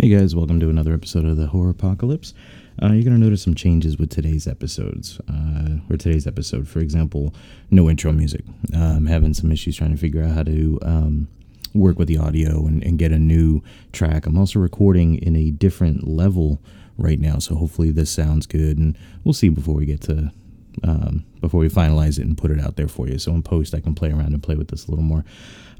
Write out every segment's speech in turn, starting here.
Hey guys, welcome to another episode of the Horror Apocalypse. Uh, you're going to notice some changes with today's episodes, uh, or today's episode. For example, no intro music. Uh, I'm having some issues trying to figure out how to um, work with the audio and, and get a new track. I'm also recording in a different level right now, so hopefully this sounds good, and we'll see before we get to um, before we finalize it and put it out there for you. So in post, I can play around and play with this a little more.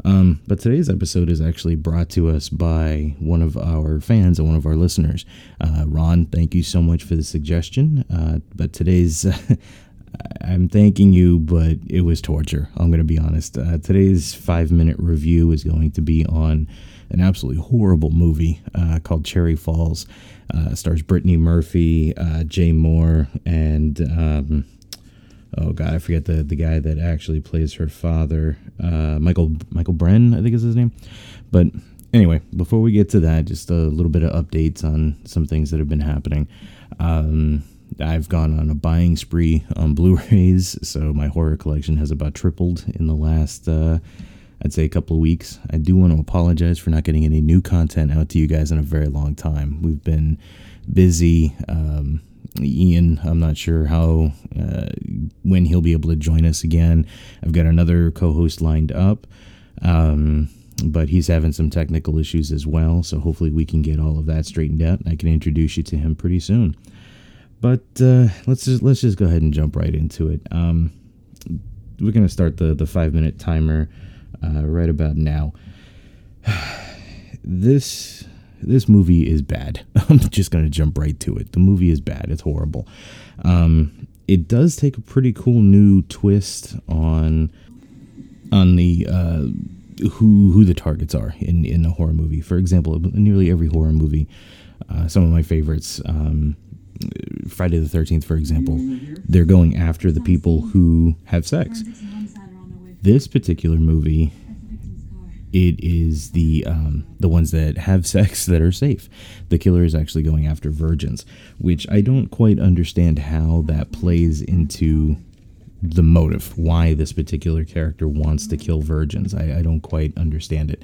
Um, but today's episode is actually brought to us by one of our fans and one of our listeners. Uh, Ron, thank you so much for the suggestion. Uh, but today's. I'm thanking you, but it was torture. I'm going to be honest. Uh, today's five minute review is going to be on an absolutely horrible movie uh, called Cherry Falls. Uh, stars Brittany Murphy, uh, Jay Mohr, and um, oh god, I forget the the guy that actually plays her father, uh, Michael Michael Bren, I think is his name. But anyway, before we get to that, just a little bit of updates on some things that have been happening. Um, I've gone on a buying spree on Blu-rays, so my horror collection has about tripled in the last, uh, I'd say, a couple of weeks. I do want to apologize for not getting any new content out to you guys in a very long time. We've been busy. Um, Ian, I'm not sure how uh, when he'll be able to join us again. I've got another co-host lined up, um, but he's having some technical issues as well. So hopefully we can get all of that straightened out. I can introduce you to him pretty soon. But uh, let's just let's just go ahead and jump right into it. Um, we're gonna start the the five minute timer uh, right about now. this this movie is bad. I'm just going to jump right to it. The movie is bad. It's horrible. Um, it does take a pretty cool new twist on on the uh, who who the targets are in in a horror movie. For example, nearly every horror movie, uh, some of my favorites, um, Friday the Thirteenth, for example, they're going after the people who have sex. This particular movie it is the um, the ones that have sex that are safe. The killer is actually going after virgins, which I don't quite understand how that plays into the motive why this particular character wants to kill virgins. I, I don't quite understand it.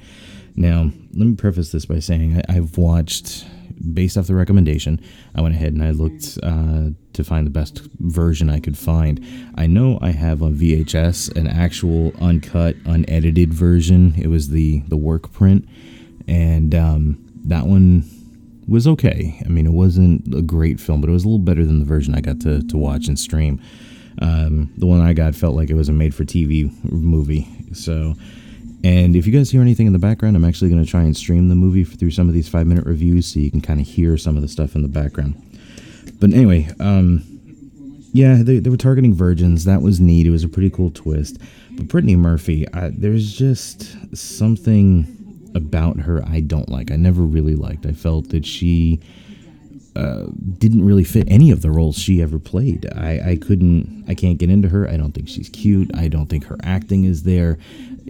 Now, let me preface this by saying I, I've watched based off the recommendation, I went ahead and I looked uh, to find the best version I could find. I know I have on VHS an actual uncut, unedited version. It was the the work print, and um, that one was okay. I mean, it wasn't a great film, but it was a little better than the version I got to, to watch and stream. Um, the one I got felt like it was a made for TV movie. So and if you guys hear anything in the background, I'm actually going to try and stream the movie through some of these five minute reviews so you can kind of hear some of the stuff in the background. But anyway, um, yeah, they, they were targeting virgins. That was neat. It was a pretty cool twist. But Brittany Murphy, I, there's just something about her I don't like. I never really liked. I felt that she uh, didn't really fit any of the roles she ever played. I, I couldn't, I can't get into her. I don't think she's cute. I don't think her acting is there.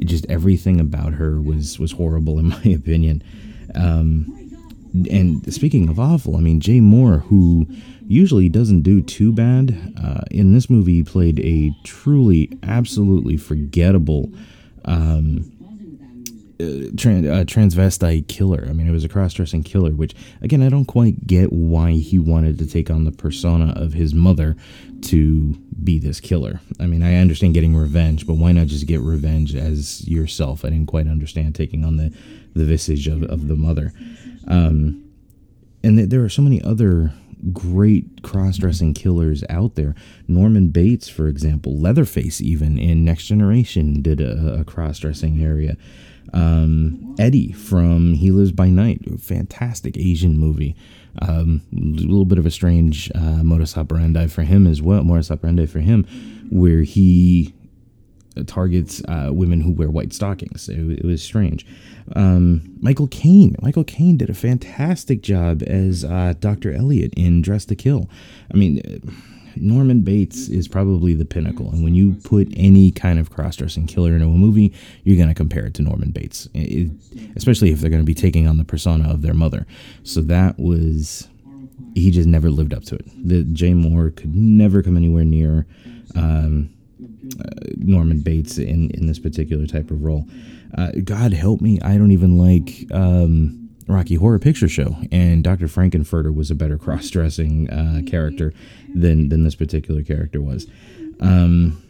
Just everything about her was was horrible in my opinion. Um, and speaking of awful, I mean Jay Mohr, who usually doesn't do too bad, uh, in this movie played a truly, absolutely forgettable. Um, uh, uh, transvestite killer. I mean, it was a cross-dressing killer, which again I don't quite get why he wanted to take on the persona of his mother to be this killer. I mean, I understand getting revenge, but why not just get revenge as yourself? I didn't quite understand taking on the the visage of, of the mother. Um, and th- there are so many other great cross-dressing killers out there. Norman Bates, for example, Leatherface, even in Next Generation, did a, a cross-dressing area. Um, Eddie from He Lives by Night, fantastic Asian movie. Um, a little bit of a strange uh, modus operandi for him as well, modus operandi for him, where he targets uh, women who wear white stockings. It, it was strange. Um, Michael Caine. Michael Caine did a fantastic job as uh, Dr. Elliot in Dress to Kill. I mean, Norman Bates is probably the pinnacle. And when you put any kind of cross dressing killer into a movie, you're going to compare it to Norman Bates, it, especially if they're going to be taking on the persona of their mother. So that was. He just never lived up to it. The Jay Mohr could never come anywhere near um, uh, Norman Bates in, in this particular type of role. Uh, God help me, I don't even like um, Rocky Horror Picture Show, and Dr. Frank-N-Furter was a better cross-dressing uh, character than than this particular character was. Um,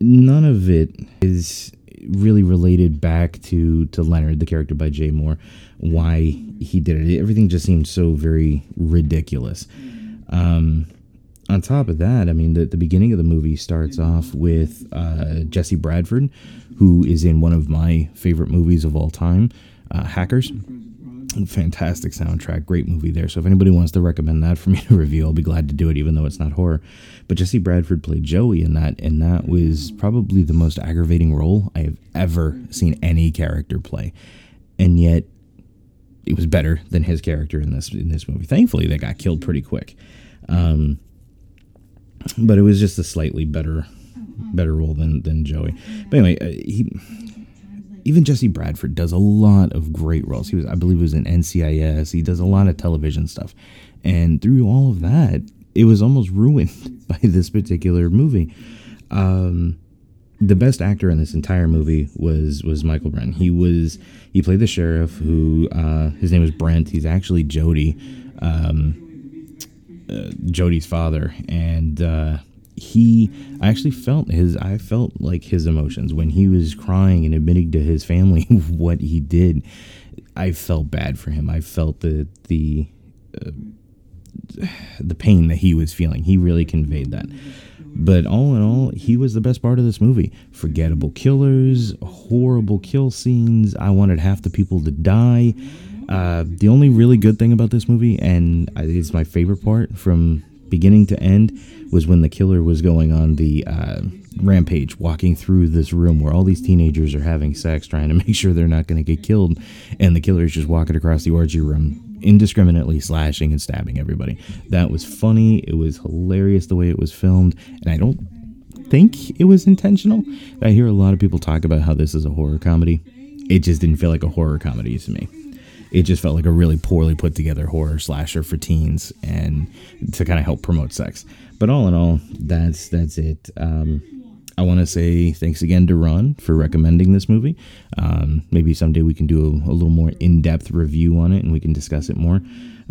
none of it is really related back to to Leonard, the character by Jay Mohr, why he did it. Everything just seemed so very ridiculous. Um, on top of that, I mean, the, the beginning of the movie starts off with uh, Jesse Bradford, who is in one of my favorite movies of all time, uh, Hackers. Fantastic soundtrack, great movie there. So if anybody wants to recommend that for me to review, I'll be glad to do it, even though it's not horror. But Jesse Bradford played Joey in that, and that was probably the most aggravating role I have ever seen any character play. And yet, it was better than his character in this in this movie. Thankfully, they got killed pretty quick. Um, but it was just a slightly better better role than than Joey. But anyway, uh, he even Jesse Bradford does a lot of great roles. He was, I believe, he was in NCIS. He does a lot of television stuff, and through all of that, it was almost ruined by this particular movie. Um, the best actor in this entire movie was was Michael Brent. He was he played the sheriff who uh, his name was Brent. He's actually Jody, um, uh, Jody's father, and uh, he I actually felt his I felt like his emotions when he was crying and admitting to his family what he did. I felt bad for him. I felt the the uh, the pain that he was feeling. He really conveyed that. But all in all, he was the best part of this movie. Forgettable killers, horrible kill scenes. I wanted half the people to die. Uh, the only really good thing about this movie, and it's my favorite part from beginning to end, was when the killer was going on the uh, rampage, walking through this room where all these teenagers are having sex, trying to make sure they're not going to get killed, and the killer is just walking across the orgy room, indiscriminately slashing and stabbing everybody. That was funny. It was hilarious the way it was filmed, and I don't think it was intentional. I hear a lot of people talk about how this is a horror comedy. It just didn't feel like a horror comedy to me it just felt like a really poorly put together horror slasher for teens and to kind of help promote sex. But all in all, that's that's it. Um, I want to say thanks again to Ron for recommending this movie. Um, maybe someday we can do a, a little more in depth review on it and we can discuss it more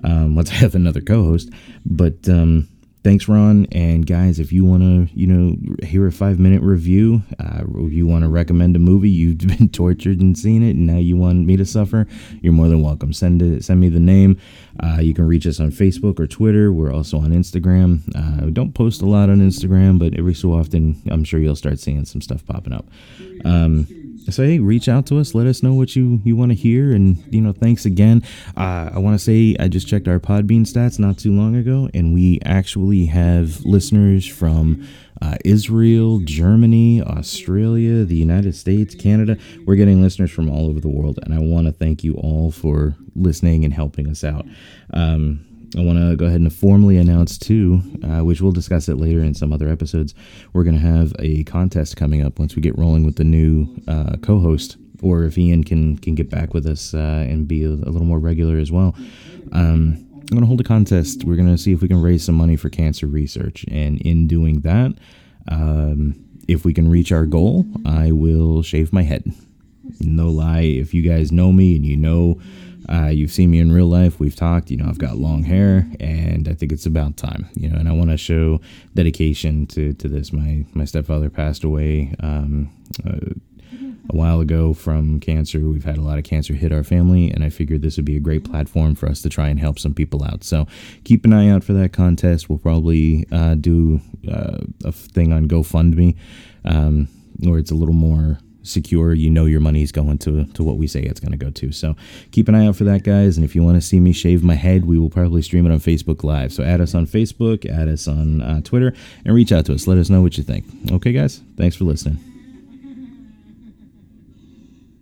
um, once I have another co host. But um, thanks, Ron. And guys, if you want to, you know, hear a five minute review, uh, you want to recommend a movie you've been tortured and seen it, and now you want me to suffer, you're more than welcome. Send it. Send me the name. Uh, you can reach us on Facebook or Twitter. We're also on Instagram. Uh, we don't post a lot on Instagram, but every so often, I'm sure you'll start seeing some stuff popping up. Um, so hey, reach out to us. Let us know what you you want to hear, and you know, thanks again. Uh, I want to say I just checked our Podbean stats not too long ago, and we actually have listeners from uh, Israel, Germany, Australia, the United States, Canada. We're getting listeners from all over the world, and I want to thank you all for listening and helping us out. Um, I want to go ahead and formally announce too, uh, which we'll discuss it later in some other episodes. We're going to have a contest coming up once we get rolling with the new uh, co-host, or if Ian can can get back with us uh, and be a, a, little more regular as well. Um, I'm going to hold a contest. We're going to see if we can raise some money for cancer research, and in doing that, um, if we can reach our goal, I will shave my head. No lie, if you guys know me and you know uh, you've seen me in real life. We've talked. You know, I've got long hair, and I think it's about time. You know, and I want to show dedication to to this. My my stepfather passed away um, uh, a while ago from cancer. We've had a lot of cancer hit our family, and I figured this would be a great platform for us to try and help some people out. So keep an eye out for that contest. We'll probably uh, do uh, a thing on GoFundMe, um, where it's a little more secure. You know your money is going to, to what we say it's going to go to. So keep an eye out for that, guys. And if you want to see me shave my head, we will probably stream it on Facebook Live. So add us on Facebook, add us on uh, Twitter, and reach out to us. Let us know what you think. Okay, guys? Thanks for listening.